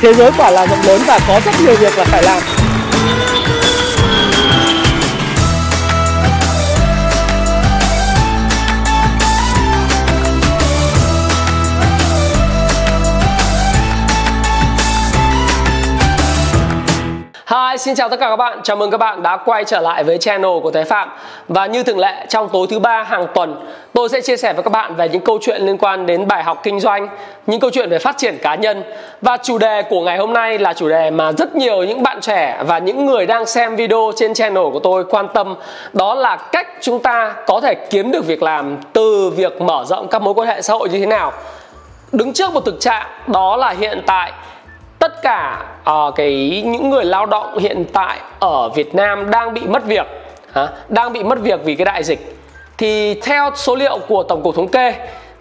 thế giới quả là rộng lớn và có rất nhiều việc là phải làm. Hi, xin chào tất cả các bạn. Chào mừng các bạn đã quay trở lại với channel của Thái Phạm. Và như thường lệ, trong tối thứ ba hàng tuần, tôi sẽ chia sẻ với các bạn về những câu chuyện liên quan đến bài học kinh doanh, những câu chuyện về phát triển cá nhân. Và chủ đề của ngày hôm nay là chủ đề mà rất nhiều những bạn trẻ và những người đang xem video trên channel của tôi quan tâm, đó là cách chúng ta có thể kiếm được việc làm từ việc mở rộng các mối quan hệ xã hội như thế nào. Đứng trước một thực trạng đó là hiện tại tất cả uh, cái những người lao động hiện tại ở Việt Nam đang bị mất việc hả? đang bị mất việc vì cái đại dịch thì theo số liệu của tổng cục thống kê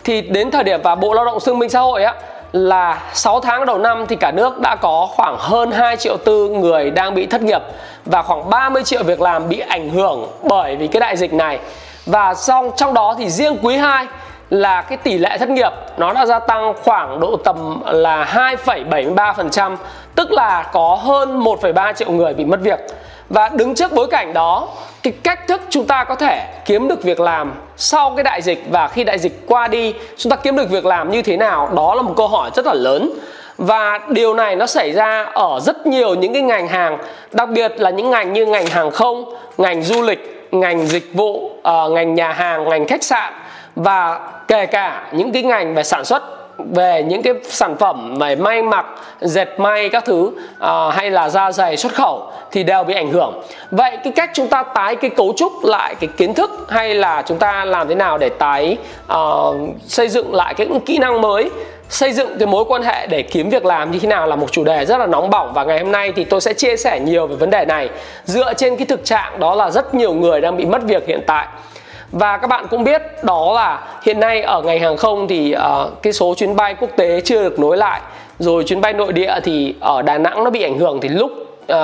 thì đến thời điểm và Bộ Lao động Thương binh Xã hội á là 6 tháng đầu năm thì cả nước đã có khoảng hơn 2 triệu tư người đang bị thất nghiệp và khoảng 30 triệu việc làm bị ảnh hưởng bởi vì cái đại dịch này và trong trong đó thì riêng quý 2 là cái tỷ lệ thất nghiệp nó đã gia tăng khoảng độ tầm là 2,73% tức là có hơn 1,3 triệu người bị mất việc. Và đứng trước bối cảnh đó cái cách thức chúng ta có thể kiếm được việc làm sau cái đại dịch và khi đại dịch qua đi chúng ta kiếm được việc làm như thế nào đó là một câu hỏi rất là lớn. Và điều này nó xảy ra ở rất nhiều những cái ngành hàng đặc biệt là những ngành như ngành hàng không ngành du lịch ngành dịch vụ uh, ngành nhà hàng ngành khách sạn và kể cả những cái ngành về sản xuất về những cái sản phẩm về may mặc dệt may các thứ uh, hay là da giày xuất khẩu thì đều bị ảnh hưởng. Vậy cái cách chúng ta tái cái cấu trúc lại cái kiến thức hay là chúng ta làm thế nào để tái uh, xây dựng lại cái kỹ năng mới xây dựng cái mối quan hệ để kiếm việc làm như thế nào là một chủ đề rất là nóng bỏng. Và ngày hôm nay thì tôi sẽ chia sẻ nhiều về vấn đề này. Dựa trên cái thực trạng đó là rất nhiều người đang bị mất việc hiện tại và các bạn cũng biết đó là hiện nay ở ngành hàng không thì uh, cái số chuyến bay quốc tế chưa được nối lại. Rồi chuyến bay nội địa thì ở Đà Nẵng nó bị ảnh hưởng thì lúc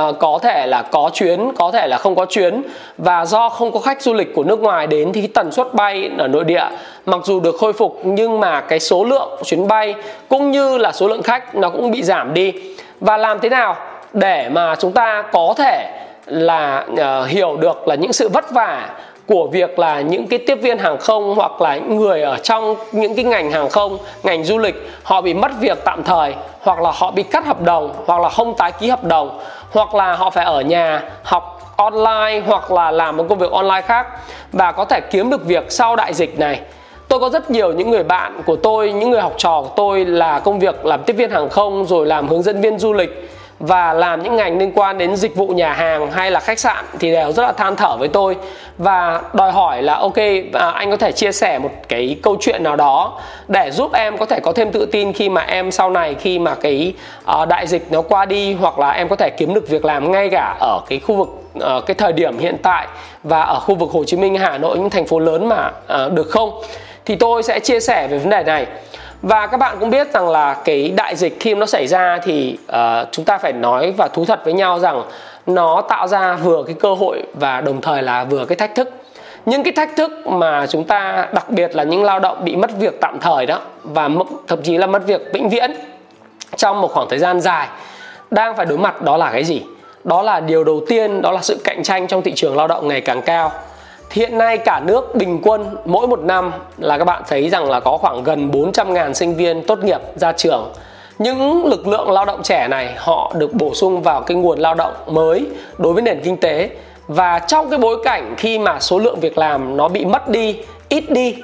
Uh, có thể là có chuyến có thể là không có chuyến. Và do không có khách du lịch của nước ngoài đến thì tần suất bay ở nội địa mặc dù được khôi phục nhưng mà cái số lượng chuyến bay cũng như là số lượng khách nó cũng bị giảm đi. Và làm thế nào để mà chúng ta có thể là uh, hiểu được là những sự vất vả của việc là những cái tiếp viên hàng không hoặc là những người ở trong những cái ngành hàng không, ngành du lịch, họ bị mất việc tạm thời, hoặc là họ bị cắt hợp đồng, hoặc là không tái ký hợp đồng, hoặc là họ phải ở nhà học online, hoặc là làm một công việc online khác và có thể kiếm được việc sau đại dịch này. Tôi có rất nhiều những người bạn của tôi, những người học trò của tôi là công việc làm tiếp viên hàng không, rồi làm hướng dẫn viên du lịch và làm những ngành liên quan đến dịch vụ nhà hàng hay là khách sạn thì đều rất là than thở với tôi. Và đòi hỏi là ok à, anh có thể chia sẻ một cái câu chuyện nào đó để giúp em có thể có thêm tự tin khi mà em sau này khi mà cái à, đại dịch nó qua đi hoặc là em có thể kiếm được việc làm ngay cả ở cái khu vực ờ, cái thời điểm hiện tại và ở khu vực Hồ Chí Minh, Hà Nội những thành phố lớn mà ờ, được không? Thì tôi sẽ chia sẻ về vấn đề này và các bạn cũng biết rằng là cái đại dịch khi nó xảy ra thì uh, chúng ta phải nói và thú thật với nhau rằng nó tạo ra vừa cái cơ hội và đồng thời là vừa cái thách thức. Những cái thách thức mà chúng ta đặc biệt là những lao động bị mất việc tạm thời đó và thậm chí là mất việc vĩnh viễn trong một khoảng thời gian dài đang phải đối mặt đó là cái gì? Đó là điều đầu tiên đó là sự cạnh tranh trong thị trường lao động ngày càng cao. Hiện nay cả nước bình quân mỗi một năm là các bạn thấy rằng là có khoảng gần 400.000 sinh viên tốt nghiệp ra trường. Những lực lượng lao động trẻ này họ được bổ sung vào cái nguồn lao động mới đối với nền kinh tế và trong cái bối cảnh khi mà số lượng việc làm nó bị mất đi, ít đi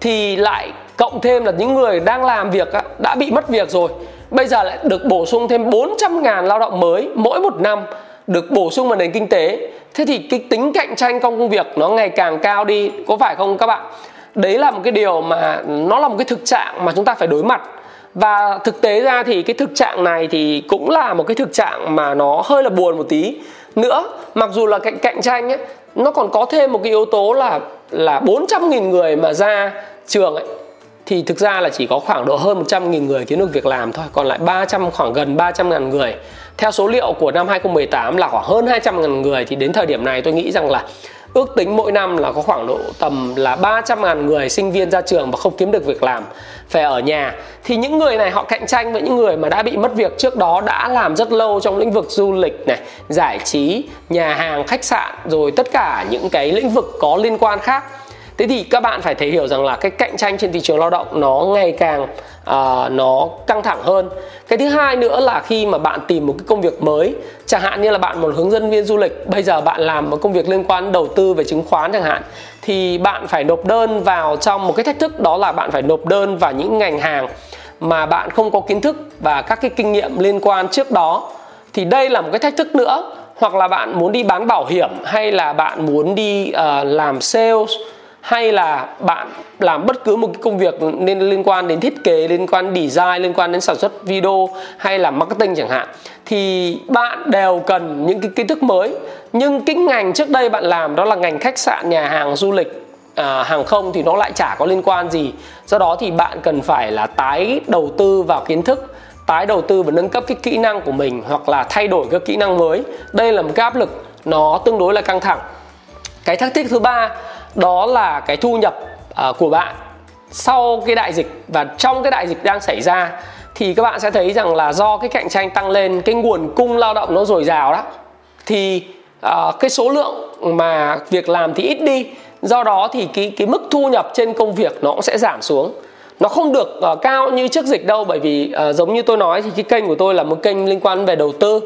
thì lại cộng thêm là những người đang làm việc đã bị mất việc rồi. Bây giờ lại được bổ sung thêm 400.000 lao động mới mỗi một năm được bổ sung vào nền kinh tế. Thế thì cái tính cạnh tranh trong công việc nó ngày càng cao đi có phải không các bạn? Đấy là một cái điều mà nó là một cái thực trạng mà chúng ta phải đối mặt. Và thực tế ra thì cái thực trạng này thì cũng là một cái thực trạng mà nó hơi là buồn một tí. Nữa mặc dù là cạnh cạnh tranh ấy, nó còn có thêm một cái yếu tố là là 400.000 người mà ra trường ấy thì thực ra là chỉ có khoảng độ hơn 100.000 người kiếm được việc làm thôi, còn lại 300 khoảng gần 300.000 người. Theo số liệu của năm 2018 là khoảng hơn 200.000 người, thì đến thời điểm này tôi nghĩ rằng là ước tính mỗi năm là có khoảng độ tầm là 300 ngàn người sinh viên ra trường và không kiếm được việc làm phải ở nhà. Thì những người này họ cạnh tranh với những người mà đã bị mất việc trước đó, đã làm rất lâu trong lĩnh vực du lịch này, giải trí, nhà hàng, khách sạn, rồi tất cả những cái lĩnh vực có liên quan khác thế thì các bạn phải thể hiểu rằng là cái cạnh tranh trên thị trường lao động nó ngày càng uh, nó căng thẳng hơn. Cái thứ hai nữa là khi mà bạn tìm một cái công việc mới chẳng hạn như là bạn một hướng dẫn viên du lịch bây giờ bạn làm một công việc liên quan đầu tư về chứng khoán chẳng hạn thì bạn phải nộp đơn vào trong một cái thách thức đó là bạn phải nộp đơn vào những ngành hàng mà bạn không có kiến thức và các cái kinh nghiệm liên quan trước đó. Thì đây là một cái thách thức nữa hoặc là bạn muốn đi bán bảo hiểm hay là bạn muốn đi uh, làm sales hay là bạn làm bất cứ một cái công việc nên liên quan đến thiết kế liên quan đến design liên quan đến sản xuất video hay là marketing chẳng hạn thì bạn đều cần những cái kiến thức mới. Nhưng cái ngành trước đây bạn làm đó là ngành khách sạn nhà hàng du lịch à, hàng không thì nó lại chả có liên quan gì. Do đó thì bạn cần phải là tái đầu tư vào kiến thức tái đầu tư và nâng cấp cái kỹ năng của mình hoặc là thay đổi các kỹ năng mới. Đây là một cái áp lực nó tương đối là căng thẳng. Cái thách thức thứ ba đó là cái thu nhập uh, của bạn sau cái đại dịch. Và trong cái đại dịch đang xảy ra thì các bạn sẽ thấy rằng là do cái cạnh tranh tăng lên cái nguồn cung lao động nó dồi dào đó thì uh, cái số lượng mà việc làm thì ít đi. Do đó thì cái cái mức thu nhập trên công việc nó cũng sẽ giảm xuống. Nó không được uh, cao như trước dịch đâu bởi vì uh, giống như tôi nói thì cái kênh của tôi là một kênh liên quan về đầu tư.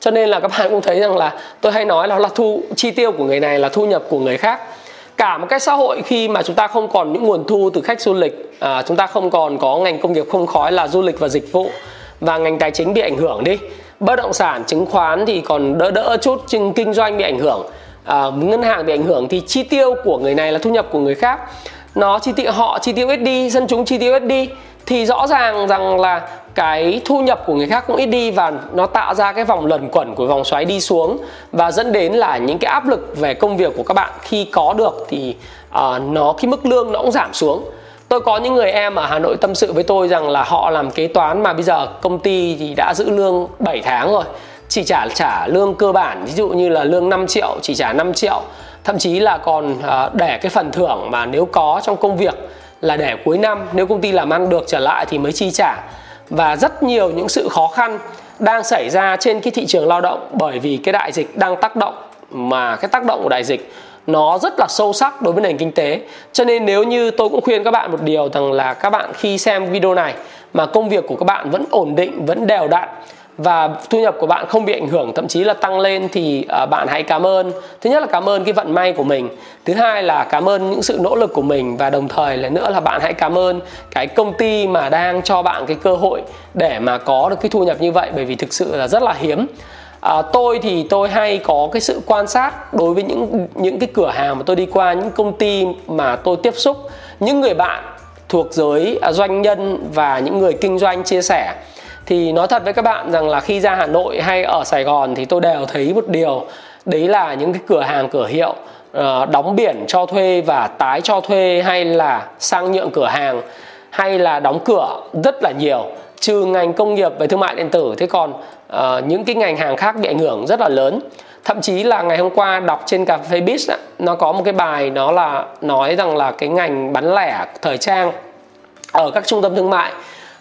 Cho nên là các bạn cũng thấy rằng là tôi hay nói là là thu chi tiêu của người này là thu nhập của người khác cả một cái xã hội khi mà chúng ta không còn những nguồn thu từ khách du lịch à, chúng ta không còn có ngành công nghiệp không khói là du lịch và dịch vụ và ngành tài chính bị ảnh hưởng đi. Bất động sản chứng khoán thì còn đỡ đỡ chút nhưng kinh doanh bị ảnh hưởng. À, ngân hàng bị ảnh hưởng thì chi tiêu của người này là thu nhập của người khác. Nó chi tiêu họ chi tiêu ít đi dân chúng chi tiêu ít đi thì rõ ràng rằng là cái thu nhập của người khác cũng ít đi và nó tạo ra cái vòng luẩn quẩn của vòng xoáy đi xuống và dẫn đến là những cái áp lực về công việc của các bạn khi có được thì uh, nó cái mức lương nó cũng giảm xuống. Tôi có những người em ở Hà Nội tâm sự với tôi rằng là họ làm kế toán mà bây giờ công ty thì đã giữ lương 7 tháng rồi chỉ trả trả lương cơ bản ví dụ như là lương 5 triệu chỉ trả 5 triệu. Thậm chí là còn à, uh, để cái phần thưởng mà nếu có trong công việc là để cuối năm nếu công ty làm ăn được trở lại thì mới chi trả và rất nhiều những sự khó khăn đang xảy ra trên cái thị trường lao động bởi vì cái đại dịch đang tác động, mà cái tác động của đại dịch nó rất là sâu sắc đối với nền kinh tế. Cho nên nếu như tôi cũng khuyên các bạn một điều rằng là các bạn khi xem video này mà công việc của các bạn vẫn ổn định, vẫn đều đặn và thu nhập của bạn không bị ảnh hưởng thậm chí là tăng lên thì à, bạn hãy cảm ơn. Thứ nhất là cảm ơn cái vận may của mình thứ hai là cảm ơn những sự nỗ lực của mình và đồng thời là nữa là bạn hãy cảm ơn cái công ty mà đang cho bạn cái cơ hội để mà có được cái thu nhập như vậy bởi vì thực sự là rất là hiếm. À, tôi thì tôi hay có cái sự quan sát đối với những những cái cửa hàng mà tôi đi qua những công ty mà tôi tiếp xúc. Những người bạn thuộc giới à, doanh nhân và những người kinh doanh chia sẻ thì nói thật với các bạn rằng là khi ra Hà Nội hay ở Sài Gòn thì tôi đều thấy một điều. Đấy là những cái cửa hàng cửa hiệu ờ, đóng biển cho thuê và tái cho thuê hay là sang nhượng cửa hàng hay là đóng cửa rất là nhiều trừ ngành công nghiệp về thương mại điện tử. Thế còn uh, những cái ngành hàng khác bị ảnh hưởng rất là lớn. Thậm chí là ngày hôm qua đọc trên cà phê biz nó có một cái bài nó là nói rằng là cái ngành bán lẻ thời trang ở các trung tâm thương mại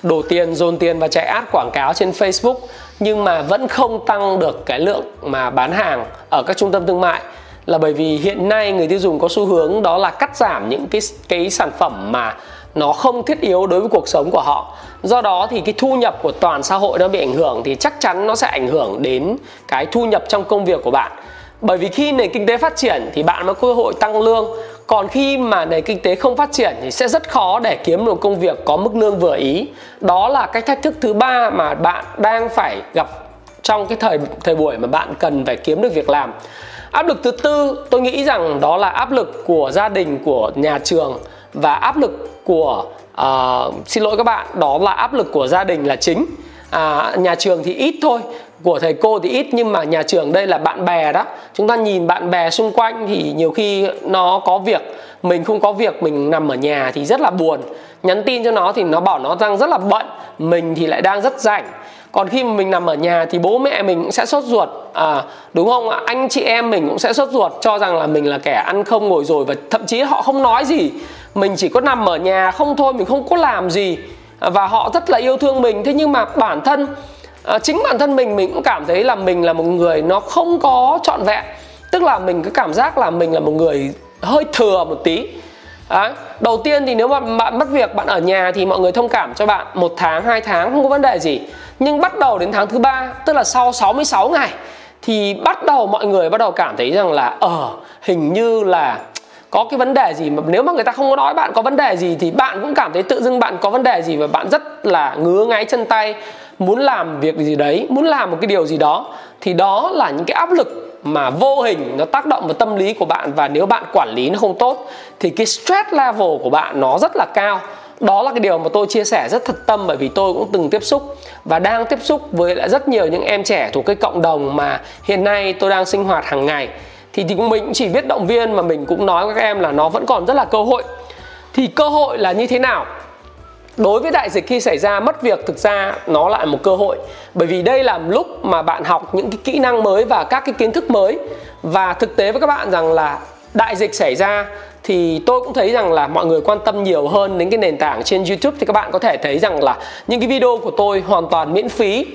đổ tiền, dồn tiền và chạy ad quảng cáo trên Facebook, nhưng mà vẫn không tăng được cái lượng mà bán hàng ở các trung tâm thương mại. Là bởi vì hiện nay người tiêu dùng có xu hướng đó là cắt giảm những cái cái sản phẩm mà nó không thiết yếu đối với cuộc sống của họ. Do đó thì cái thu nhập của toàn xã hội nó bị ảnh hưởng thì chắc chắn nó sẽ ảnh hưởng đến cái thu nhập trong công việc của bạn. Bởi vì khi nền kinh tế phát triển thì bạn có cơ hội tăng lương còn khi mà nền kinh tế không phát triển thì sẽ rất khó để kiếm được công việc có mức lương vừa ý. Đó là cái thách thức thứ ba mà bạn đang phải gặp trong cái thời thời buổi mà bạn cần phải kiếm được việc làm. Áp lực thứ tư tôi nghĩ rằng đó là áp lực của gia đình của nhà trường và áp lực của uh, xin lỗi các bạn đó là áp lực của gia đình là chính à, nhà trường thì ít thôi của thầy cô thì ít nhưng mà nhà trường đây là bạn bè đó. Chúng ta nhìn bạn bè xung quanh thì nhiều khi nó có việc mình không có việc mình nằm ở nhà thì rất là buồn. Nhắn tin cho nó thì nó bảo nó đang rất là bận mình thì lại đang rất rảnh. Còn khi mà mình nằm ở nhà thì bố mẹ mình cũng sẽ sốt ruột. À, đúng không ạ? Anh chị em mình cũng sẽ sốt ruột cho rằng là mình là kẻ ăn không ngồi rồi và thậm chí họ không nói gì. Mình chỉ có nằm ở nhà không thôi mình không có làm gì và họ rất là yêu thương mình thế nhưng mà bản thân à, chính bản thân mình mình cũng cảm thấy là mình là một người nó không có trọn vẹn tức là mình cứ cảm giác là mình là một người hơi thừa một tí Đấy. Đầu tiên thì nếu mà bạn mất việc bạn ở nhà thì mọi người thông cảm cho bạn một tháng, hai tháng không có vấn đề gì. Nhưng bắt đầu đến tháng thứ ba, tức là sau 66 ngày thì bắt đầu mọi người bắt đầu cảm thấy rằng là ở ờ, hình như là có cái vấn đề gì mà nếu mà người ta không có nói bạn có vấn đề gì thì bạn cũng cảm thấy tự dưng bạn có vấn đề gì và bạn rất là ngứa ngáy chân tay, muốn làm việc gì đấy, muốn làm một cái điều gì đó, thì đó là những cái áp lực mà vô hình nó tác động vào tâm lý của bạn và nếu bạn quản lý nó không tốt thì cái stress level của bạn nó rất là cao. Đó là cái điều mà tôi chia sẻ rất thật tâm bởi vì tôi cũng từng tiếp xúc và đang tiếp xúc với lại rất nhiều những em trẻ thuộc cái cộng đồng mà hiện nay tôi đang sinh hoạt hàng ngày thì thì mình cũng chỉ biết động viên mà mình cũng nói với các em là nó vẫn còn rất là cơ hội. Thì cơ hội là như thế nào? Đối với đại dịch khi xảy ra, mất việc thực ra nó lại một cơ hội. Bởi vì đây là lúc mà bạn học những cái kỹ năng mới và các cái kiến thức mới. Và thực tế với các bạn rằng là đại dịch xảy ra thì tôi cũng thấy rằng là mọi người quan tâm nhiều hơn đến cái nền tảng trên YouTube. Thì các bạn có thể thấy rằng là những cái video của tôi hoàn toàn miễn phí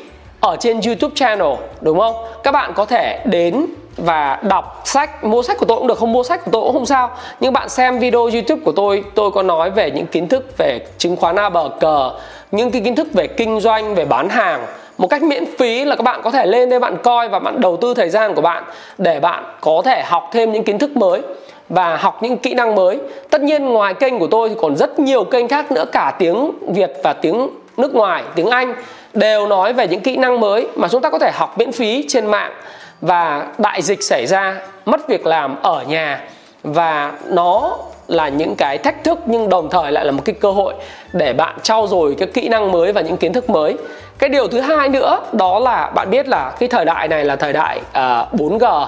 ở trên YouTube channel, đúng không? Các bạn có thể đến và đọc sách. Mua sách của tôi cũng được, không mua sách của tôi cũng không sao. Nhưng bạn xem video youtube của tôi tôi có nói về những kiến thức về chứng khoán a bờ cờ những cái kiến thức về kinh doanh, về bán hàng một cách miễn phí là các bạn có thể lên đây bạn coi và bạn đầu tư thời gian của bạn để bạn có thể học thêm những kiến thức mới và học những kỹ năng mới. Tất nhiên ngoài kênh của tôi thì còn rất nhiều kênh khác nữa, cả tiếng việt và tiếng nước ngoài, tiếng anh đều nói về những kỹ năng mới mà chúng ta có thể học miễn phí trên mạng và đại dịch xảy ra mất việc làm ở nhà và nó là những cái thách thức nhưng đồng thời lại là một cái cơ hội để bạn trau dồi cái kỹ năng mới và những kiến thức mới. Cái điều thứ hai nữa đó là bạn biết là cái thời đại này là thời đại ờ, uh, 4G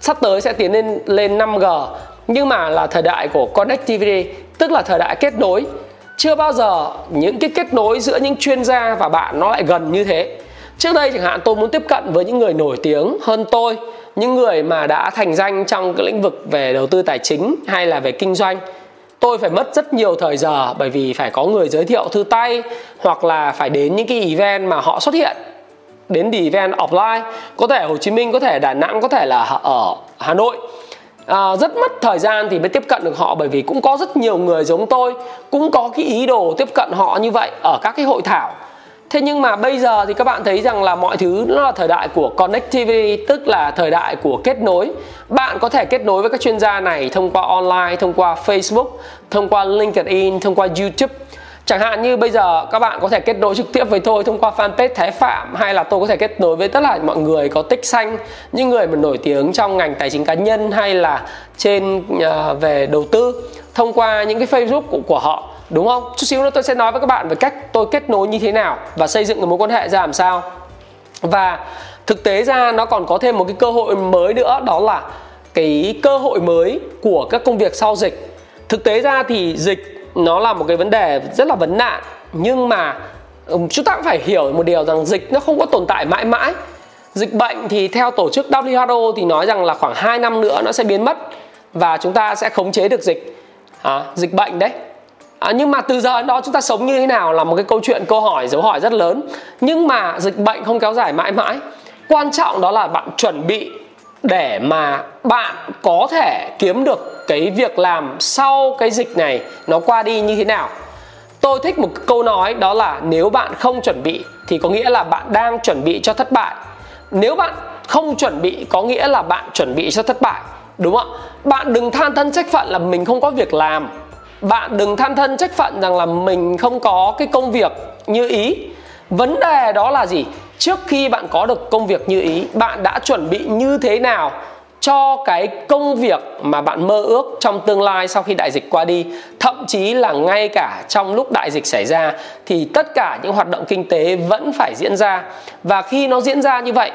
sắp tới sẽ tiến lên lên 5G nhưng mà là thời đại của connectivity tức là thời đại kết nối chưa bao giờ những cái kết nối giữa những chuyên gia và bạn nó lại gần như thế. Trước đây chẳng hạn, tôi muốn tiếp cận với những người nổi tiếng hơn tôi, những người mà đã thành danh trong cái lĩnh vực về đầu tư tài chính hay là về kinh doanh. Tôi phải mất rất nhiều thời giờ bởi vì phải có người giới thiệu thư tay hoặc là phải đến những cái event mà họ xuất hiện. Đến the event offline, có thể Hồ Chí Minh, có thể Đà Nẵng, có thể là ở Hà Nội à, rất mất thời gian thì mới tiếp cận được họ bởi vì cũng có rất nhiều người giống tôi cũng có cái ý đồ tiếp cận họ như vậy ở các cái hội thảo Thế nhưng mà bây giờ thì các bạn thấy rằng là mọi thứ nó là thời đại của connectivity tức là thời đại của kết nối. Bạn có thể kết nối với các chuyên gia này thông qua online, thông qua Facebook, thông qua LinkedIn, thông qua YouTube. Chẳng hạn như bây giờ các bạn có thể kết nối trực tiếp với tôi thông qua fanpage Thái Phạm hay là tôi có thể kết nối với tất cả mọi người có tích xanh, những người mà nổi tiếng trong ngành tài chính cá nhân hay là trên uh, về đầu tư thông qua những cái Facebook của, của họ đúng không? Chút xíu nữa tôi sẽ nói với các bạn về cách tôi kết nối như thế nào và xây dựng một mối quan hệ ra làm sao. Và thực tế ra nó còn có thêm một cái cơ hội mới nữa đó là cái cơ hội mới của các công việc sau dịch. Thực tế ra thì dịch nó là một cái vấn đề rất là vấn nạn nhưng mà ừ, chúng ta cũng phải hiểu một điều rằng dịch nó không có tồn tại mãi mãi. Dịch bệnh thì theo tổ chức WHO thì nói rằng là khoảng 2 năm nữa nó sẽ biến mất và chúng ta sẽ khống chế được dịch. À, dịch bệnh đấy. À, nhưng mà từ giờ đến đó chúng ta sống như thế nào là một cái câu chuyện câu hỏi dấu hỏi rất lớn. Nhưng mà dịch bệnh không kéo dài mãi mãi. Quan trọng đó là bạn chuẩn bị để mà bạn có thể kiếm được cái việc làm sau cái dịch này nó qua đi như thế nào? Tôi thích một câu nói đó là nếu bạn không chuẩn bị thì có nghĩa là bạn đang chuẩn bị cho thất bại. Nếu bạn không chuẩn bị có nghĩa là bạn chuẩn bị cho thất bại, đúng không ạ? Bạn đừng than thân trách phận là mình không có việc làm. Bạn đừng than thân trách phận rằng là mình không có cái công việc như ý. Vấn đề đó là gì? Trước khi bạn có được công việc như ý, bạn đã chuẩn bị như thế nào cho cái công việc mà bạn mơ ước trong tương lai sau khi đại dịch qua đi? Thậm chí là ngay cả trong lúc đại dịch xảy ra, thì tất cả những hoạt động kinh tế vẫn phải diễn ra. Và khi nó diễn ra như vậy,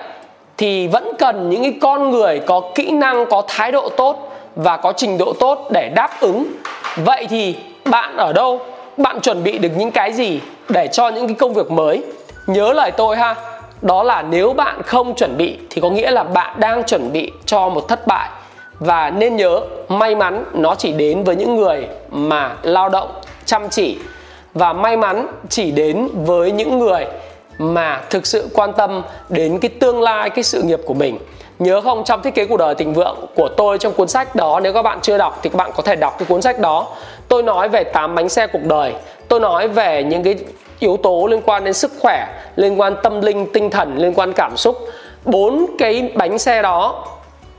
thì vẫn cần những cái con người có kỹ năng, có thái độ tốt và có trình độ tốt để đáp ứng. Vậy thì bạn ở đâu? Bạn chuẩn bị được những cái gì để cho những cái công việc mới? Nhớ lời tôi ha. Đó là nếu bạn không chuẩn bị thì có nghĩa là bạn đang chuẩn bị cho một thất bại. Và nên nhớ, may mắn nó chỉ đến với những người mà lao động, chăm chỉ. Và may mắn chỉ đến với những người mà thực sự quan tâm đến cái tương lai, cái sự nghiệp của mình. Nhớ không, trong thiết kế cuộc đời thịnh vượng của tôi trong cuốn sách đó, nếu các bạn chưa đọc thì các bạn có thể đọc cái cuốn sách đó. Tôi nói về tám bánh xe cuộc đời. Tôi nói về những cái yếu tố liên quan đến sức khỏe liên quan tâm linh tinh thần liên quan cảm xúc. Bốn cái bánh xe đó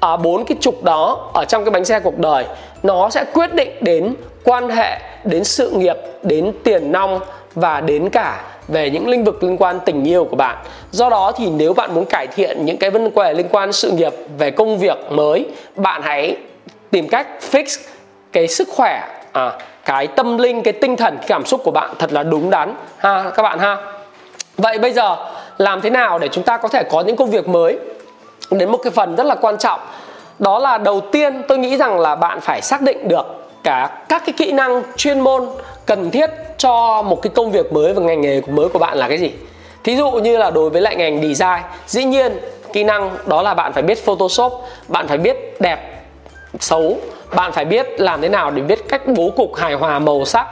ở à, bốn cái trục đó ở trong cái bánh xe cuộc đời nó sẽ quyết định đến quan hệ đến sự nghiệp đến tiền nong và đến cả về những lĩnh vực liên quan tình yêu của bạn. Do đó thì nếu bạn muốn cải thiện những cái vấn đề liên quan sự nghiệp về công việc mới bạn hãy tìm cách fix cái sức khỏe à, cái tâm linh cái tinh thần cái cảm xúc của bạn thật là đúng đắn ha các bạn ha. Vậy bây giờ làm thế nào để chúng ta có thể có những công việc mới? Đến một cái phần rất là quan trọng đó là đầu tiên tôi nghĩ rằng là bạn phải xác định được cả các cái kỹ năng chuyên môn cần thiết cho một cái công việc mới và ngành nghề mới của bạn là cái gì. Thí dụ như là đối với lại ngành design dĩ nhiên kỹ năng đó là bạn phải biết photoshop bạn phải biết đẹp xấu. Bạn phải biết làm thế nào để biết cách bố cục hài hòa màu sắc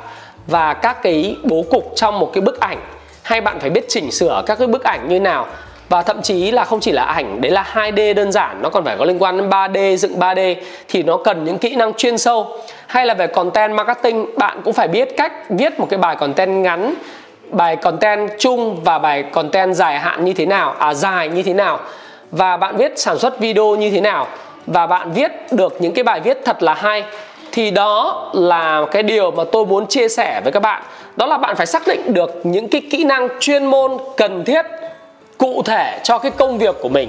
và các cái bố cục trong một cái bức ảnh. Hay bạn phải biết chỉnh sửa các cái bức ảnh như nào. Và thậm chí là không chỉ là ảnh, đấy là 2D đơn giản, nó còn phải có liên quan đến 3D dựng 3D thì nó cần những kỹ năng chuyên sâu. Hay là về content marketing, bạn cũng phải biết cách viết một cái bài content ngắn, bài content chung và bài content dài hạn như thế nào à dài như thế nào. Và bạn viết sản xuất video như thế nào và bạn viết được những cái bài viết thật là hay, thì đó là cái điều mà tôi muốn chia sẻ với các bạn. Đó là bạn phải xác định được những cái kỹ năng chuyên môn cần thiết cụ thể cho cái công việc của mình.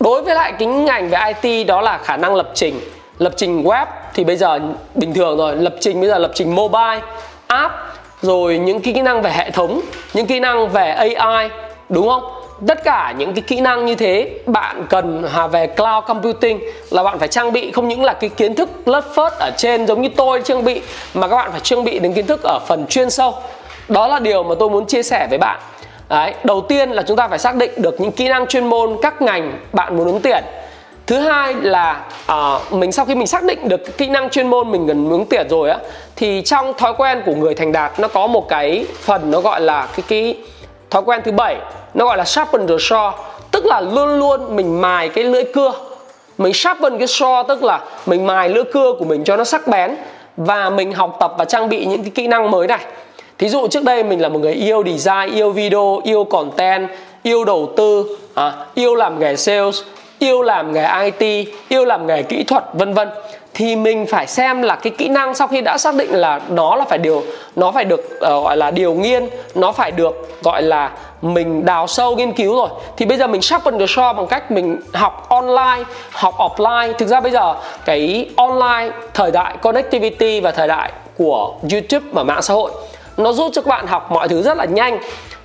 Đối với lại cái ngành về IT đó là khả năng lập trình. Lập trình web thì bây giờ bình thường rồi, lập trình bây giờ lập trình mobile, app, rồi những cái kỹ năng về hệ thống, những kỹ năng về AI đúng không? Tất cả những cái kỹ năng như thế bạn cần hà về cloud computing là bạn phải trang bị không những là cái kiến thức lớp phớt ở trên giống như tôi trang bị mà các bạn phải trang bị đến kiến thức ở phần chuyên sâu. Đó là điều mà tôi muốn chia sẻ với bạn. Đấy, đầu tiên là chúng ta phải xác định được những kỹ năng chuyên môn các ngành bạn muốn ứng tuyển. Thứ hai là uh, mình sau khi mình xác định được kỹ năng chuyên môn mình cần ứng tuyển rồi á thì trong thói quen của người thành đạt nó có một cái phần nó gọi là cái cái thói quen thứ bảy nó gọi là sharpen the saw tức là luôn luôn mình mài cái lưỡi cưa. Mình sharpen cái saw tức là mình mài lưỡi cưa của mình cho nó sắc bén và mình học tập và trang bị những cái kỹ năng mới này. Thí dụ trước đây mình là một người yêu design yêu video yêu content yêu đầu tư à, yêu làm nghề sales yêu làm nghề IT yêu làm nghề kỹ thuật vân vân thì mình phải xem là cái kỹ năng sau khi đã xác định là nó là phải điều nó phải được uh, gọi là điều nghiên nó phải được gọi là mình đào sâu nghiên cứu rồi. Thì bây giờ mình sharpen the saw bằng cách mình học online học offline. Thực ra bây giờ cái online thời đại connectivity và thời đại của youtube và mạng xã hội nó giúp cho các bạn học mọi thứ rất là nhanh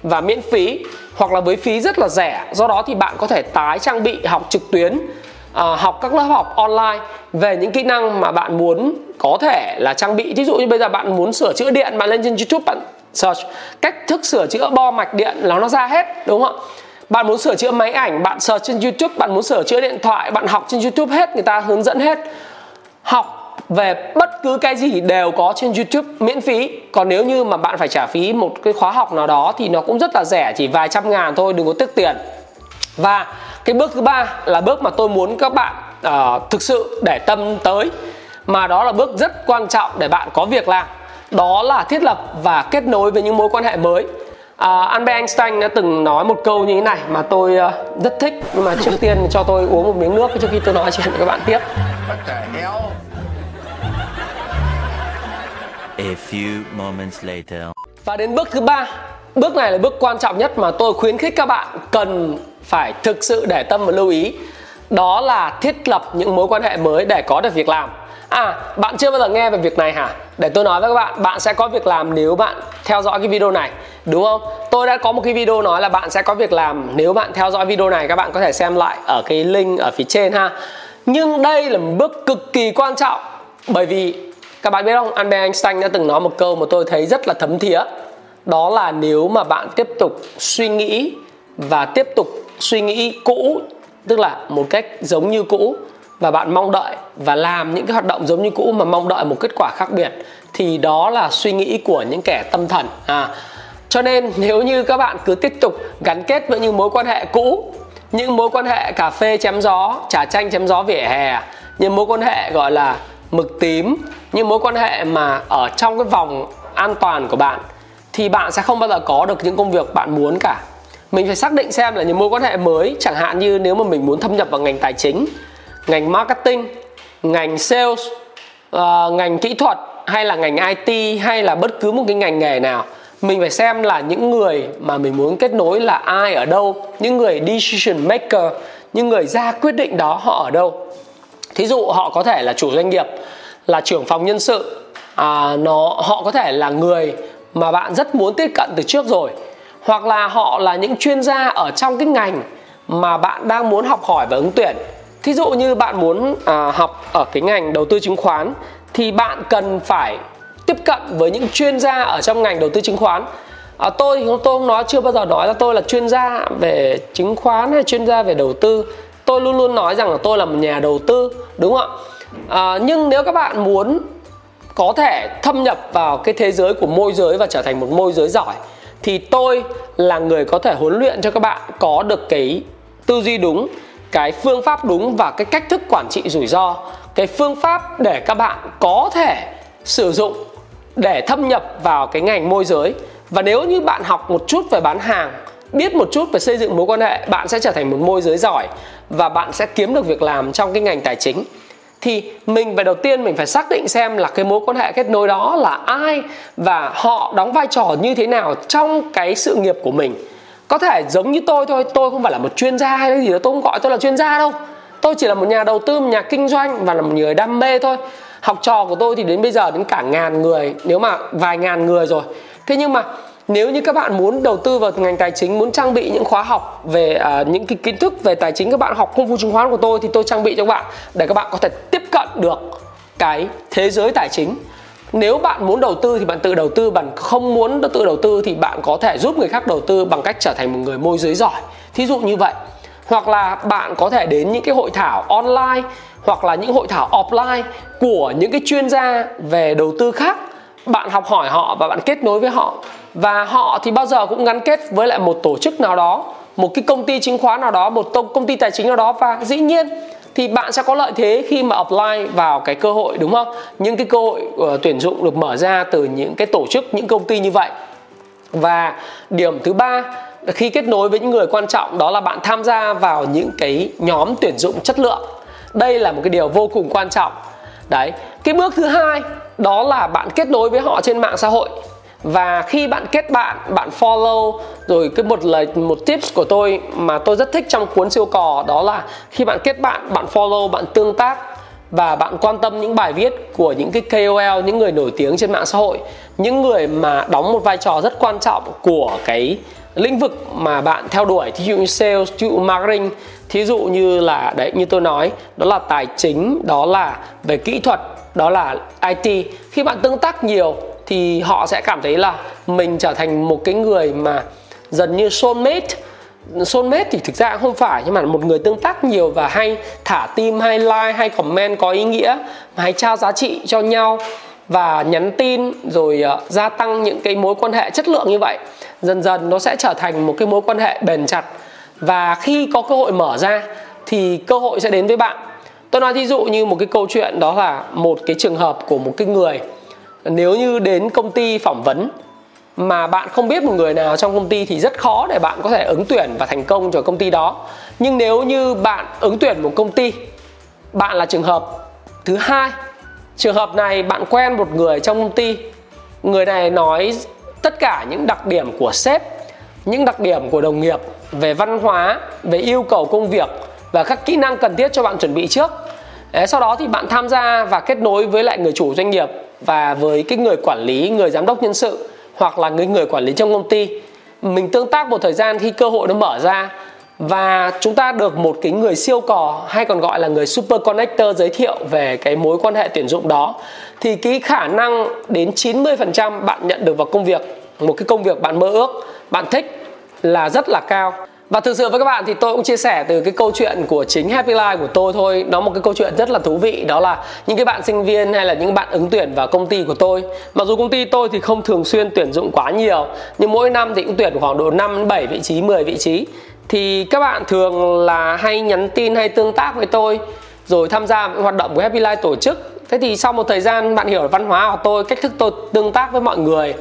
và miễn phí hoặc là với phí rất là rẻ. Do đó thì bạn có thể tái trang bị học trực tuyến à, học các lớp học online về những kỹ năng mà bạn muốn có thể là trang bị. Ví dụ như bây giờ bạn muốn sửa chữa điện bạn lên trên youtube bạn search cách thức sửa chữa bo mạch điện là nó ra hết đúng không ạ? Bạn muốn sửa chữa máy ảnh bạn search trên youtube bạn muốn sửa chữa điện thoại bạn học trên youtube hết người ta hướng dẫn hết. Học về bất cứ cái gì đều có trên YouTube miễn phí. Còn nếu như mà bạn phải trả phí một cái khóa học nào đó thì nó cũng rất là rẻ chỉ vài trăm ngàn thôi đừng có tiếc tiền. Và cái bước thứ ba là bước mà tôi muốn các bạn uh, thực sự để tâm tới. Mà đó là bước rất quan trọng để bạn có việc làm. Đó là thiết lập và kết nối với những mối quan hệ mới. À, Albert Einstein đã từng nói một câu như thế này mà tôi uh, rất thích. Nhưng mà trước tiên cho tôi uống một miếng nước trước khi tôi nói chuyện với các bạn tiếp. A few moments later. Và đến bước thứ ba, bước này là bước quan trọng nhất mà tôi khuyến khích các bạn cần phải thực sự để tâm và lưu ý. Đó là thiết lập những mối quan hệ mới để có được việc làm. À, bạn chưa bao giờ nghe về việc này hả? Để tôi nói với các bạn, bạn sẽ có việc làm nếu bạn theo dõi cái video này, đúng không? Tôi đã có một cái video nói là bạn sẽ có việc làm nếu bạn theo dõi video này, các bạn có thể xem lại ở cái link ở phía trên ha. Nhưng đây là một bước cực kỳ quan trọng bởi vì các bạn biết không Albert Einstein đã từng nói một câu mà tôi thấy rất là thấm thía đó là nếu mà bạn tiếp tục suy nghĩ và tiếp tục suy nghĩ cũ, tức là một cách giống như cũ và bạn mong đợi và làm những cái hoạt động giống như cũ mà mong đợi một kết quả khác biệt, thì đó là suy nghĩ của những kẻ tâm thần. À cho nên nếu như các bạn cứ tiếp tục gắn kết với những mối quan hệ cũ, những mối quan hệ cà phê chém gió, trà chanh chém gió vỉa hè, những mối quan hệ gọi là mực tím, những mối quan hệ mà ở trong cái vòng an toàn của bạn, thì bạn sẽ không bao giờ có được những công việc bạn muốn cả mình phải xác định xem là những mối quan hệ mới chẳng hạn như nếu mà mình muốn thâm nhập vào ngành tài chính ngành marketing ngành sales uh, ngành kỹ thuật hay là ngành IT hay là bất cứ một cái ngành nghề nào mình phải xem là những người mà mình muốn kết nối là ai ở đâu những người decision maker những người ra quyết định đó họ ở đâu. Thí dụ họ có thể là chủ doanh nghiệp là trưởng phòng nhân sự à, nó họ có thể là người mà bạn rất muốn tiếp cận từ trước rồi hoặc là họ là những chuyên gia ở trong cái ngành mà bạn đang muốn học hỏi và ứng tuyển. Thí dụ như bạn muốn à, học ở cái ngành đầu tư chứng khoán thì bạn cần phải tiếp cận với những chuyên gia ở trong ngành đầu tư chứng khoán. À, tôi thì tôi không nói chưa bao giờ nói là tôi là chuyên gia về chứng khoán hay chuyên gia về đầu tư. Tôi luôn luôn nói rằng là tôi là một nhà đầu tư đúng không ạ? À, nhưng nếu các bạn muốn có thể thâm nhập vào cái thế giới của môi giới và trở thành một môi giới giỏi thì tôi là người có thể huấn luyện cho các bạn có được cái tư duy đúng, cái phương pháp đúng và cái cách thức quản trị rủi ro. Cái phương pháp để các bạn có thể sử dụng để thâm nhập vào cái ngành môi giới. Và nếu như bạn học một chút về bán hàng, biết một chút về xây dựng mối quan hệ, bạn sẽ trở thành một môi giới giỏi và bạn sẽ kiếm được việc làm trong cái ngành tài chính thì mình phải đầu tiên mình phải xác định xem là cái mối quan hệ kết nối đó là ai và họ đóng vai trò như thế nào trong cái sự nghiệp của mình. Có thể giống như tôi thôi, tôi không phải là một chuyên gia hay cái gì đó tôi không gọi tôi là chuyên gia đâu. Tôi chỉ là một nhà đầu tư, một nhà kinh doanh và là một người đam mê thôi. Học trò của tôi thì đến bây giờ đến cả ngàn người, nếu mà vài ngàn người rồi. Thế nhưng mà nếu như các bạn muốn đầu tư vào ngành tài chính muốn trang bị những khóa học về uh, những cái kiến thức về tài chính các bạn học công vụ chứng khoán của tôi thì tôi trang bị cho các bạn để các bạn có thể tiếp cận được cái thế giới tài chính. Nếu bạn muốn đầu tư thì bạn tự đầu tư bạn không muốn tự đầu tư thì bạn có thể giúp người khác đầu tư bằng cách trở thành một người môi giới giỏi. Thí dụ như vậy. Hoặc là bạn có thể đến những cái hội thảo online hoặc là những hội thảo offline của những cái chuyên gia về đầu tư khác bạn học hỏi họ và bạn kết nối với họ. Và họ thì bao giờ cũng gắn kết với lại một tổ chức nào đó một cái công ty chứng khoán nào đó một công ty tài chính nào đó. Và dĩ nhiên thì bạn sẽ có lợi thế khi mà apply vào cái cơ hội đúng không? Những cái cơ hội uh, tuyển dụng được mở ra từ những cái tổ chức những công ty như vậy. Và điểm thứ ba khi kết nối với những người quan trọng đó là bạn tham gia vào những cái nhóm tuyển dụng chất lượng. Đây là một cái điều vô cùng quan trọng. Đấy cái bước thứ hai đó là bạn kết nối với họ trên mạng xã hội. Và khi bạn kết bạn bạn follow, rồi cái một lời, một tips của tôi mà tôi rất thích trong cuốn siêu cò đó là khi bạn kết bạn bạn follow, bạn tương tác và bạn quan tâm những bài viết của những cái KOL những người nổi tiếng trên mạng xã hội, những người mà đóng một vai trò rất quan trọng của cái lĩnh vực mà bạn theo đuổi, thí dụ như sales, thí dụ marketing, thí dụ như là, đấy, như tôi nói, đó là tài chính, đó là về kỹ thuật đó là IT khi bạn tương tác nhiều thì họ sẽ cảm thấy là mình trở thành một cái người mà dần như soulmate. Soulmate thì thực ra không phải nhưng mà một người tương tác nhiều và hay thả tim hay like hay comment có ý nghĩa mà hay trao giá trị cho nhau và nhắn tin rồi uh, gia tăng những cái mối quan hệ chất lượng như vậy. Dần dần nó sẽ trở thành một cái mối quan hệ bền chặt. Và khi có cơ hội mở ra thì cơ hội sẽ đến với bạn tôi nói ví dụ như một cái câu chuyện, đó là một cái trường hợp của một cái người. Nếu như đến công ty phỏng vấn mà bạn không biết một người nào trong công ty thì rất khó để bạn có thể ứng tuyển và thành công cho công ty đó. Nhưng nếu như bạn ứng tuyển một công ty, bạn là trường hợp thứ hai. Trường hợp này bạn quen một người trong công ty. Người này nói tất cả những đặc điểm của sếp, những đặc điểm của đồng nghiệp về văn hóa, về yêu cầu công việc và các kỹ năng cần thiết cho bạn chuẩn bị trước. Đấy, sau đó thì bạn tham gia và kết nối với lại người chủ doanh nghiệp và với cái người quản lý người giám đốc nhân sự hoặc là người người quản lý trong công ty. Mình tương tác một thời gian khi cơ hội nó mở ra và chúng ta được một cái người siêu cò hay còn gọi là người super connector giới thiệu về cái mối quan hệ tuyển dụng đó thì cái khả năng đến 90% bạn nhận được vào công việc một cái công việc bạn mơ ước bạn thích là rất là cao và thực sự với các bạn thì tôi cũng chia sẻ từ cái câu chuyện của chính Happy Life của tôi thôi. Nó một cái câu chuyện rất là thú vị Đó là những cái bạn sinh viên hay là những bạn ứng tuyển vào công ty của tôi. Mặc dù công ty tôi thì không thường xuyên tuyển dụng quá nhiều Nhưng mỗi năm thì cũng tuyển khoảng độ 5 7 vị trí, 10 vị trí. Thì các bạn thường là hay nhắn tin hay tương tác với tôi Rồi tham gia những hoạt động của Happy Life tổ chức. Thế thì sau một thời gian bạn hiểu văn hóa của tôi, cách thức tôi tương tác với mọi người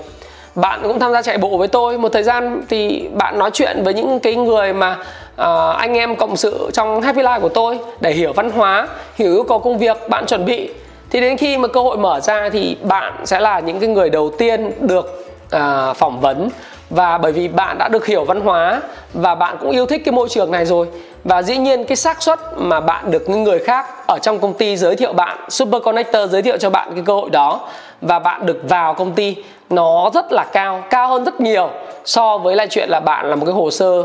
bạn cũng tham gia chạy bộ với tôi. Một thời gian thì bạn nói chuyện với những cái người mà uh, anh em cộng sự trong Happy Life của tôi để hiểu văn hóa hiểu yêu cầu công việc bạn chuẩn bị. Thì đến khi mà cơ hội mở ra thì bạn sẽ là những cái người đầu tiên được uh, phỏng vấn. Và bởi vì bạn đã được hiểu văn hóa và bạn cũng yêu thích cái môi trường này rồi. Và dĩ nhiên cái xác suất mà bạn được những người khác ở trong công ty giới thiệu bạn super connector giới thiệu cho bạn cái cơ hội đó và bạn được vào công ty nó rất là cao cao hơn rất nhiều so với lại chuyện là bạn là một cái hồ sơ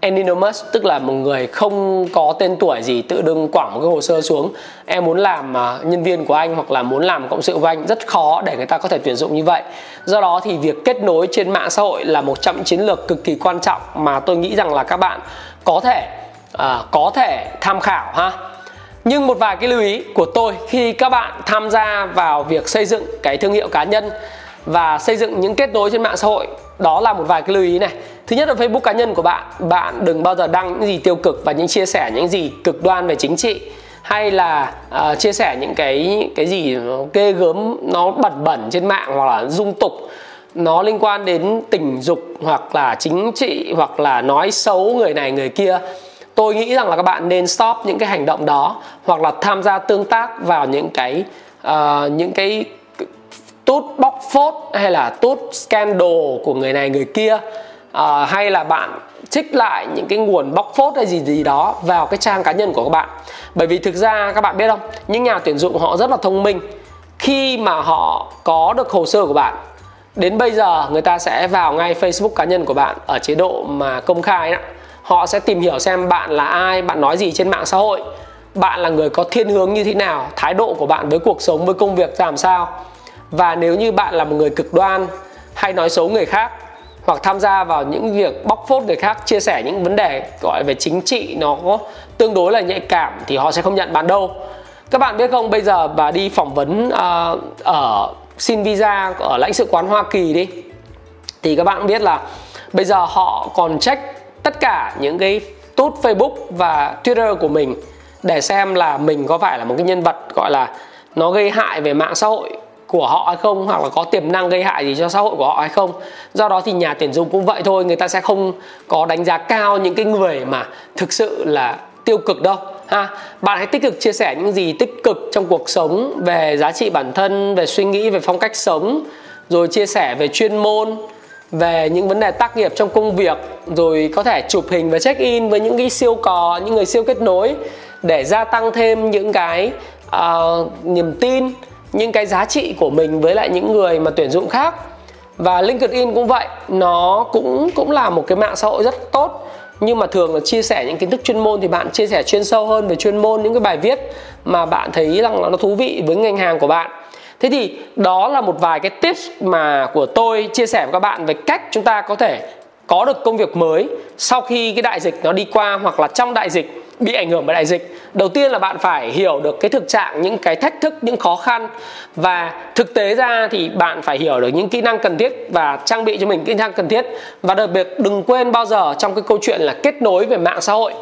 anonymous tức là một người không có tên tuổi gì tự đừng quẳng một cái hồ sơ xuống. Em muốn làm à, nhân viên của anh hoặc là muốn làm cộng sự của anh rất khó để người ta có thể tuyển dụng như vậy. Do đó thì việc kết nối trên mạng xã hội là một trong chiến lược cực kỳ quan trọng mà tôi nghĩ rằng là các bạn có thể à, có thể tham khảo ha nhưng một vài cái lưu ý của tôi khi các bạn tham gia vào việc xây dựng cái thương hiệu cá nhân và xây dựng những kết nối trên mạng xã hội đó là một vài cái lưu ý này. Thứ nhất là facebook cá nhân của bạn bạn đừng bao giờ đăng những gì tiêu cực và những chia sẻ những gì cực đoan về chính trị hay là uh, chia sẻ những cái cái gì nó ghê gớm nó bẩn bẩn trên mạng hoặc là dung tục. Nó liên quan đến tình dục hoặc là chính trị hoặc là nói xấu người này người kia tôi nghĩ rằng là các bạn nên stop những cái hành động đó hoặc là tham gia tương tác vào những cái uh, những cái tút bóc phốt hay là tút scandal của người này người kia. Uh, hay là bạn trích lại những cái nguồn bóc phốt hay gì gì đó vào cái trang cá nhân của các bạn. Bởi vì thực ra các bạn biết không những nhà tuyển dụng họ rất là thông minh. Khi mà họ có được hồ sơ của bạn đến bây giờ người ta sẽ vào ngay facebook cá nhân của bạn ở chế độ mà công khai đó họ sẽ tìm hiểu xem bạn là ai bạn nói gì trên mạng xã hội. Bạn là người có thiên hướng như thế nào thái độ của bạn với cuộc sống với công việc làm sao. Và nếu như bạn là một người cực đoan hay nói xấu người khác hoặc tham gia vào những việc bóc phốt người khác chia sẻ những vấn đề gọi về chính trị nó có tương đối là nhạy cảm thì họ sẽ không nhận bạn đâu. Các bạn biết không bây giờ bà đi phỏng vấn uh, ở xin visa ở lãnh sự quán Hoa Kỳ đi thì các bạn biết là bây giờ họ còn check tất cả những cái tút Facebook và Twitter của mình để xem là mình có phải là một cái nhân vật gọi là nó gây hại về mạng xã hội của họ hay không, hoặc là có tiềm năng gây hại gì cho xã hội của họ hay không. Do đó thì nhà tuyển dụng cũng vậy thôi, người ta sẽ không có đánh giá cao những cái người mà thực sự là tiêu cực đâu, ha. Bạn hãy tích cực chia sẻ những gì tích cực trong cuộc sống về giá trị bản thân, về suy nghĩ, về phong cách sống, rồi chia sẻ về chuyên môn về những vấn đề tác nghiệp trong công việc rồi có thể chụp hình và check in với những cái siêu cò những người siêu kết nối để gia tăng thêm những cái uh, niềm tin những cái giá trị của mình với lại những người mà tuyển dụng khác. Và LinkedIn cũng vậy nó cũng cũng là một cái mạng xã hội rất tốt. Nhưng mà thường là chia sẻ những kiến thức chuyên môn thì bạn chia sẻ chuyên sâu hơn về chuyên môn những cái bài viết mà bạn thấy rằng là nó thú vị với ngành hàng của bạn thế thì đó là một vài cái tips mà của tôi chia sẻ với các bạn về cách chúng ta có thể có được công việc mới sau khi cái đại dịch nó đi qua hoặc là trong đại dịch bị ảnh hưởng bởi đại dịch. Đầu tiên là bạn phải hiểu được cái thực trạng, những cái thách thức, những khó khăn. Và thực tế ra thì bạn phải hiểu được những kỹ năng cần thiết và trang bị cho mình kỹ năng cần thiết. Và đặc biệt đừng quên bao giờ trong cái câu chuyện là kết nối về mạng xã hội.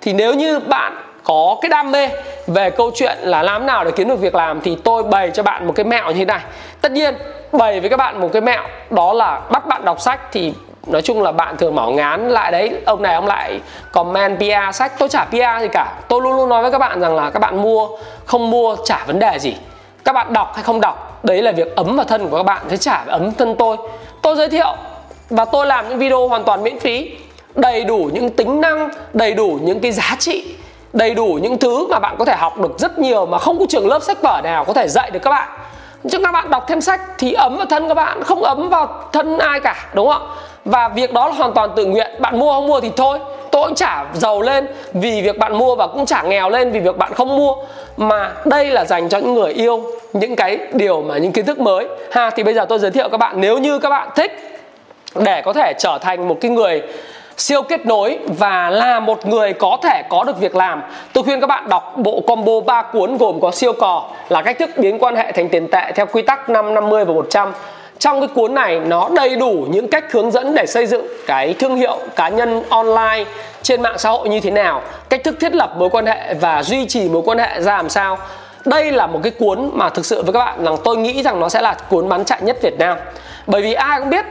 Thì nếu như bạn có cái đam mê về câu chuyện là làm nào để kiếm được việc làm thì tôi bày cho bạn một cái mẹo như thế này. Tất nhiên, bày với các bạn một cái mẹo, đó là bắt bạn đọc sách thì nói chung là bạn thường bảo ngán lại đấy, ông này ông lại comment PR sách. Tôi trả PR gì cả. Tôi luôn luôn nói với các bạn rằng là các bạn mua, không mua trả vấn đề gì. Các bạn đọc hay không đọc, đấy là việc ấm vào thân của các bạn thế trả ấm thân tôi. Tôi giới thiệu và tôi làm những video hoàn toàn miễn phí, đầy đủ những tính năng, đầy đủ những cái giá trị đầy đủ những thứ mà bạn có thể học được rất nhiều mà không có trường lớp sách vở nào có thể dạy được các bạn. Chứ các bạn đọc thêm sách thì ấm vào thân các bạn, không ấm vào thân ai cả, đúng không ạ? Và việc đó là hoàn toàn tự nguyện, bạn mua không mua thì thôi. Tôi cũng chả giàu lên vì việc bạn mua và cũng chả nghèo lên vì việc bạn không mua. Mà đây là dành cho những người yêu những cái điều mà, những kiến thức mới. Ha, thì bây giờ tôi giới thiệu các bạn. Nếu như các bạn thích để có thể trở thành một cái người siêu kết nối và là một người có thể có được việc làm. Tôi khuyên các bạn đọc bộ combo 3 cuốn gồm có siêu cò là cách thức biến quan hệ thành tiền tệ theo quy tắc 5 50 và 100 trong cái cuốn này, nó đầy đủ những cách hướng dẫn để xây dựng cái thương hiệu cá nhân online trên mạng xã hội như thế nào, cách thức thiết lập mối quan hệ và duy trì mối quan hệ ra làm sao. Đây là một cái cuốn mà thực sự với các bạn rằng tôi nghĩ rằng nó sẽ là cuốn bán chạy nhất Việt Nam. Bởi vì ai cũng biết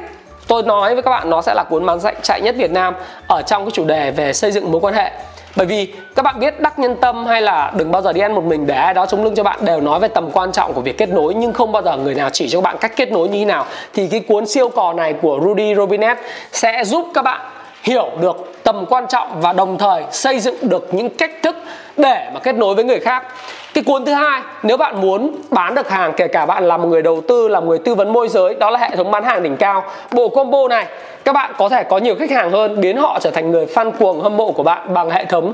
tôi nói với các bạn nó sẽ là cuốn bán chạy nhất Việt Nam ở trong cái chủ đề về xây dựng mối quan hệ. Bởi vì các bạn biết đắc nhân tâm hay là đừng bao giờ đi ăn một mình để ai đó chống lưng cho bạn đều nói về tầm quan trọng của việc kết nối, nhưng không bao giờ người nào chỉ cho bạn cách kết nối như thế nào. Thì cái cuốn siêu cò này của Rudy Robinet sẽ giúp các bạn hiểu được tầm quan trọng và đồng thời xây dựng được những cách thức để mà kết nối với người khác. Cái cuốn thứ hai, nếu bạn muốn bán được hàng, kể cả bạn là một người đầu tư, là một người tư vấn môi giới, đó là hệ thống bán hàng đỉnh cao. Bộ combo này, các bạn có thể có nhiều khách hàng hơn, biến họ trở thành người fan cuồng, hâm mộ của bạn bằng hệ thống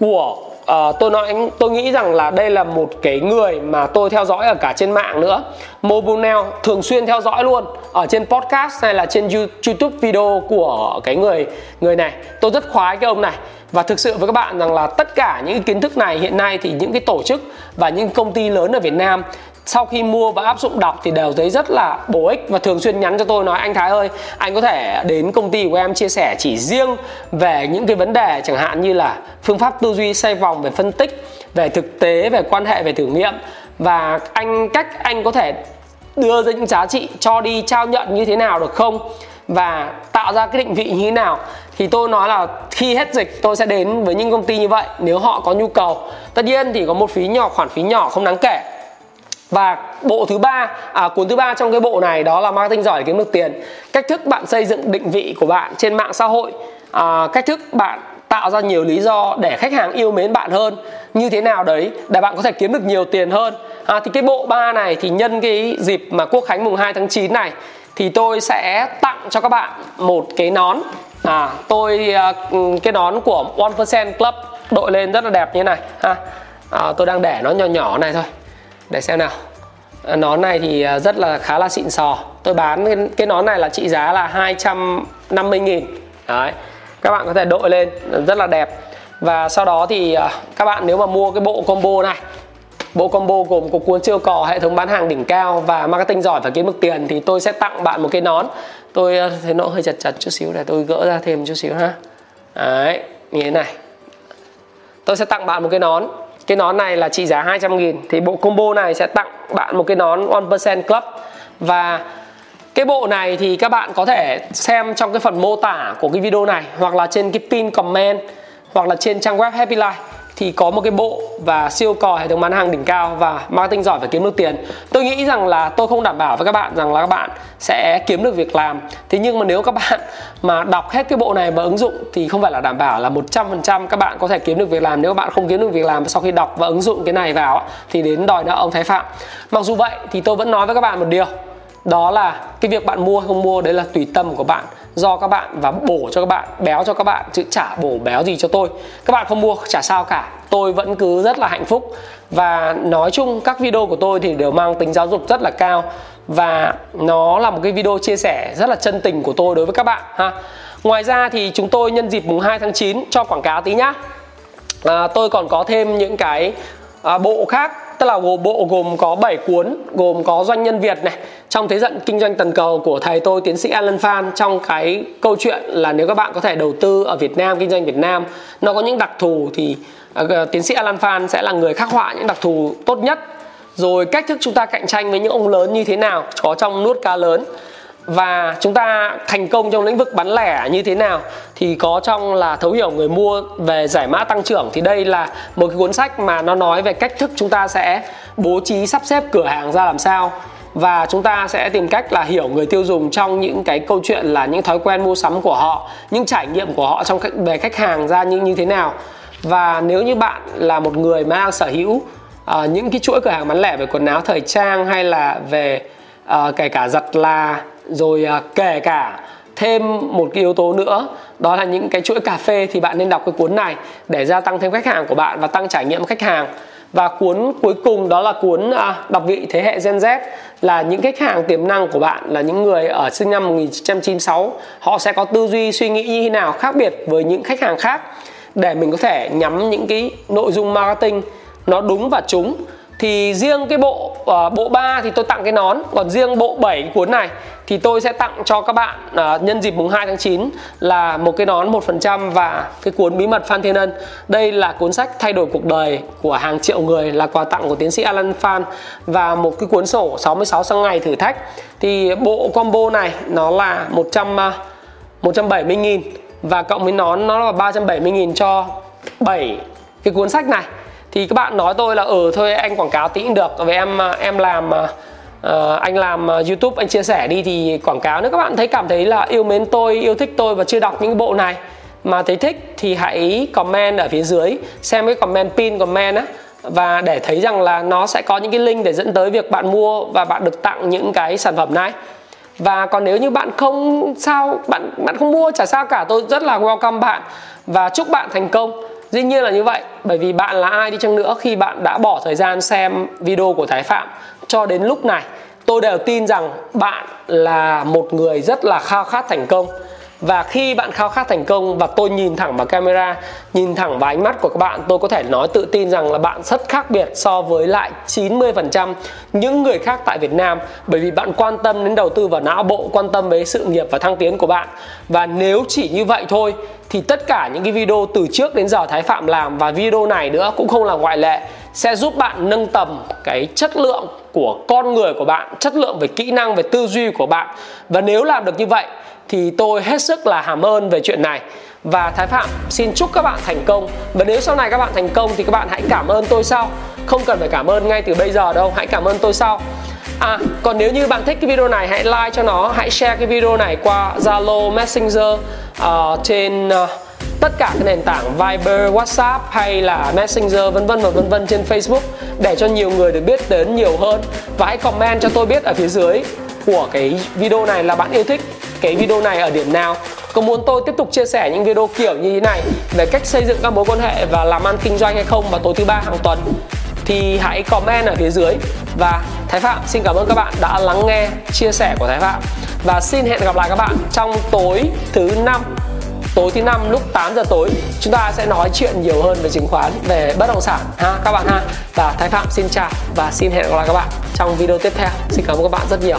của uh, tôi nói tôi nghĩ rằng là đây là một cái người mà tôi theo dõi ở cả trên mạng nữa. Mobunel thường xuyên theo dõi luôn ở trên podcast hay là trên YouTube video của cái người người này. Tôi rất khoái cái ông này. Và thực sự với các bạn rằng là tất cả những kiến thức này hiện nay thì những cái tổ chức và những công ty lớn ở Việt Nam sau khi mua và áp dụng đọc thì đều thấy rất là bổ ích và thường xuyên nhắn cho tôi nói, anh Thái ơi, anh có thể đến công ty của em chia sẻ chỉ riêng về những cái vấn đề chẳng hạn như là phương pháp tư duy, xoay vòng về phân tích, về thực tế, về quan hệ, về thử nghiệm. Và anh, cách anh có thể đưa ra những giá trị cho đi, trao nhận như thế nào được không? Và tạo ra cái định vị như thế nào? Thì tôi nói là khi hết dịch, tôi sẽ đến với những công ty như vậy nếu họ có nhu cầu. Tất nhiên thì có một phí nhỏ, khoản phí nhỏ không đáng kể và bộ thứ ba à, cuốn thứ ba trong cái bộ này đó là marketing giỏi để kiếm được tiền. Cách thức bạn xây dựng định vị của bạn trên mạng xã hội à, cách thức bạn tạo ra nhiều lý do để khách hàng yêu mến bạn hơn như thế nào đấy để bạn có thể kiếm được nhiều tiền hơn. À, thì cái bộ ba này thì nhân cái dịp mà quốc khánh mùng 2 tháng 9 này thì tôi sẽ tặng cho các bạn một cái nón. À tôi à, cái nón của One Percent Club đội lên rất là đẹp như thế này. Ha. À, tôi đang để nó nhỏ nhỏ này thôi để xem nào. À, nón này thì à, rất là khá là xịn sò. Tôi bán cái, cái nón này là trị giá là 250 nghìn. Đấy. Các bạn có thể đội lên rất là đẹp. Và sau đó thì à, các bạn nếu mà mua cái bộ combo này bộ combo gồm cục cuốn siêu cò hệ thống bán hàng đỉnh cao và marketing giỏi và kiếm được tiền thì tôi sẽ tặng bạn một cái nón. Tôi à, thấy nó hơi chặt chặt chút xíu để tôi gỡ ra thêm chút xíu ha. Đấy như thế này. Tôi sẽ tặng bạn một cái nón cái nón này là trị giá 200 nghìn, thì bộ combo này sẽ tặng bạn một cái nón one percent Club. Và cái bộ này thì các bạn có thể xem trong cái phần mô tả của cái video này, hoặc là trên cái pin comment, hoặc là trên trang web Happy Life thì có một cái bộ và siêu cò hệ thống bán hàng đỉnh cao và marketing giỏi phải kiếm được tiền. Tôi nghĩ rằng là tôi không đảm bảo với các bạn rằng là các bạn sẽ kiếm được việc làm. Thế nhưng mà nếu các bạn mà đọc hết cái bộ này và ứng dụng thì không phải là đảm bảo là 100% các bạn có thể kiếm được việc làm. Nếu các bạn không kiếm được việc làm sau khi đọc và ứng dụng cái này vào thì đến đòi nợ ông Thái Phạm. Mặc dù vậy thì tôi vẫn nói với các bạn một điều. Đó là cái việc bạn mua hay không mua, đấy là tùy tâm của bạn do các bạn và bổ cho các bạn béo cho các bạn chứ chả bổ béo gì cho tôi. Các bạn không mua chả sao cả. Tôi vẫn cứ rất là hạnh phúc. Và nói chung các video của tôi thì đều mang tính giáo dục rất là cao. Và nó là một cái video chia sẻ rất là chân tình của tôi đối với các bạn ha. Ngoài ra thì chúng tôi nhân dịp mùng 2 tháng 9 cho quảng cáo tí nhá. À, tôi còn có thêm những cái à, bộ khác tức là gồm bộ gồm có 7 cuốn gồm có doanh nhân Việt này trong thế trận kinh doanh toàn cầu của thầy tôi tiến sĩ Alan Phan trong cái câu chuyện là nếu các bạn có thể đầu tư ở Việt Nam kinh doanh Việt Nam nó có những đặc thù thì uh, tiến sĩ Alan Phan sẽ là người khắc họa những đặc thù tốt nhất. Rồi cách thức chúng ta cạnh tranh với những ông lớn như thế nào có trong nuốt cá lớn và chúng ta thành công trong lĩnh vực bán lẻ như thế nào thì có trong là thấu hiểu người mua về giải mã tăng trưởng. Thì đây là một cái cuốn sách mà nó nói về cách thức chúng ta sẽ bố trí sắp xếp cửa hàng ra làm sao. Và chúng ta sẽ tìm cách là hiểu người tiêu dùng trong những cái câu chuyện là những thói quen mua sắm của họ những trải nghiệm của họ trong về khách hàng ra như như thế nào. Và nếu như bạn là một người mà đang sở hữu uh, những cái chuỗi cửa hàng bán lẻ về quần áo thời trang hay là về uh, kể cả giặt là rồi à, kể cả thêm một cái yếu tố nữa đó là những cái chuỗi cà phê thì bạn nên đọc cái cuốn này để gia tăng thêm khách hàng của bạn và tăng trải nghiệm khách hàng. Và cuốn cuối cùng đó là cuốn à, đọc vị thế hệ Gen Z là những khách hàng tiềm năng của bạn là những người ở sinh năm 1996 họ sẽ có tư duy suy nghĩ như thế nào khác biệt với những khách hàng khác để mình có thể nhắm những cái nội dung marketing nó đúng và trúng thì riêng cái bộ uh, bộ 3 thì tôi tặng cái nón. Còn riêng bộ 7 cái cuốn này thì tôi sẽ tặng cho các bạn uh, nhân dịp mùng 2 tháng 9 là một cái nón 1% và cái cuốn bí mật Phan Thiên Ân. Đây là cuốn sách thay đổi cuộc đời của hàng triệu người là quà tặng của tiến sĩ Alan Phan và một cái cuốn sổ 66 sang ngày thử thách. Thì bộ combo này nó là 100 uh, 170 000 và cộng với nón nó là 370 000 cho 7 cái cuốn sách này thì các bạn nói tôi là ừ thôi anh quảng cáo tí cũng được vì em à, em làm uh, anh làm youtube anh chia sẻ đi. Thì quảng cáo nếu các bạn thấy cảm thấy là yêu mến tôi yêu thích tôi và chưa đọc những bộ này mà thấy thích thì hãy comment ở phía dưới xem cái comment pin comment á. Và để thấy rằng là nó sẽ có những cái link để dẫn tới việc bạn mua và bạn được tặng những cái sản phẩm này. Và còn nếu như bạn không sao bạn bạn không mua chả sao cả tôi rất là welcome bạn và chúc bạn thành công dĩ nhiên là như vậy, bởi vì bạn là ai đi chăng nữa khi bạn đã bỏ thời gian xem video của thái phạm. Cho đến lúc này, tôi đều tin rằng bạn là một người rất là khao khát thành công và khi bạn khao khát thành công và tôi nhìn thẳng vào camera, nhìn thẳng vào ánh mắt của các bạn, tôi có thể nói tự tin rằng là bạn rất khác biệt so với lại 90% những người khác tại Việt Nam. Bởi vì bạn quan tâm đến đầu tư vào não bộ, quan tâm với sự nghiệp và thăng tiến của bạn. Và nếu chỉ như vậy thôi, thì tất cả những cái video từ trước đến giờ Thái Phạm làm và video này nữa cũng không là ngoại lệ, sẽ giúp bạn nâng tầm cái chất lượng của con người của bạn, chất lượng về kỹ năng, về tư duy của bạn. Và nếu làm được như vậy thì tôi hết sức là hàm ơn về chuyện này. Và Thái Phạm xin chúc các bạn thành công. Và nếu sau này các bạn thành công thì các bạn hãy cảm ơn tôi sau. Không cần phải cảm ơn ngay từ bây giờ đâu hãy cảm ơn tôi sau. À, còn nếu như bạn thích cái video này hãy like cho nó, hãy share cái video này qua Zalo, Messenger uh, trên uh, tất cả các nền tảng Viber, WhatsApp hay là Messenger vân vân và vân vân trên Facebook để cho nhiều người được biết đến nhiều hơn. Và hãy comment cho tôi biết ở phía dưới của cái video này là bạn yêu thích cái video này ở điểm nào? Có muốn tôi tiếp tục chia sẻ những video kiểu như thế này về cách xây dựng các mối quan hệ và làm ăn kinh doanh hay không vào tối thứ ba hàng tuần? Thì hãy comment ở phía dưới. Và Thái Phạm, xin cảm ơn các bạn đã lắng nghe, chia sẻ của Thái Phạm. Và xin hẹn gặp lại các bạn trong tối thứ năm. Tối thứ năm lúc 8 giờ tối, chúng ta sẽ nói chuyện nhiều hơn về chứng khoán, về bất động sản, ha, các bạn ha. Và Thái Phạm xin chào và xin hẹn gặp lại các bạn trong video tiếp theo. Xin cảm ơn các bạn rất nhiều.